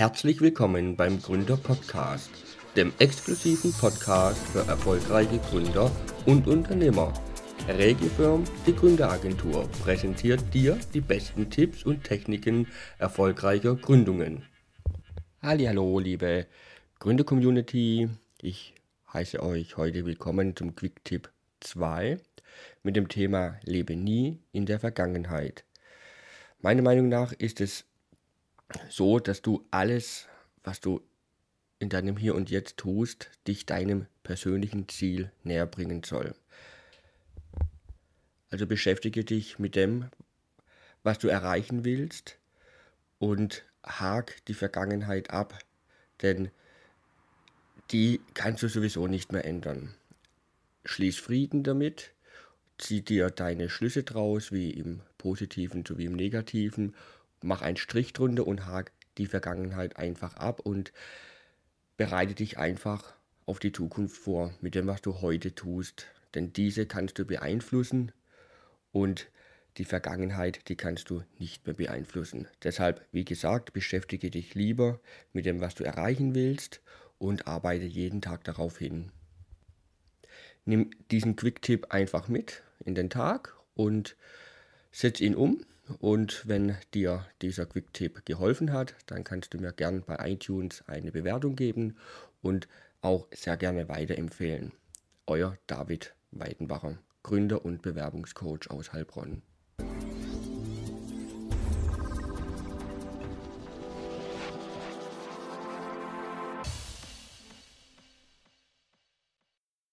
Herzlich willkommen beim Gründer Podcast, dem exklusiven Podcast für erfolgreiche Gründer und Unternehmer. Regifirm, die Gründeragentur, präsentiert dir die besten Tipps und Techniken erfolgreicher Gründungen. Hallo, liebe Gründer-Community. Ich heiße euch heute willkommen zum Quick Tip 2 mit dem Thema Lebe nie in der Vergangenheit. Meiner Meinung nach ist es so, dass du alles, was du in deinem Hier und Jetzt tust, dich deinem persönlichen Ziel näher bringen soll. Also beschäftige dich mit dem, was du erreichen willst und hak die Vergangenheit ab, denn die kannst du sowieso nicht mehr ändern. Schließ Frieden damit, zieh dir deine Schlüsse draus, wie im positiven sowie im negativen mach einen Strich drunter und hak die Vergangenheit einfach ab und bereite dich einfach auf die Zukunft vor mit dem, was du heute tust. Denn diese kannst du beeinflussen und die Vergangenheit, die kannst du nicht mehr beeinflussen. Deshalb, wie gesagt, beschäftige dich lieber mit dem, was du erreichen willst und arbeite jeden Tag darauf hin. Nimm diesen Quick-Tipp einfach mit in den Tag und setz ihn um und wenn dir dieser Quick-Tipp geholfen hat, dann kannst du mir gern bei iTunes eine Bewertung geben und auch sehr gerne weiterempfehlen. Euer David Weidenbacher, Gründer und Bewerbungscoach aus Heilbronn.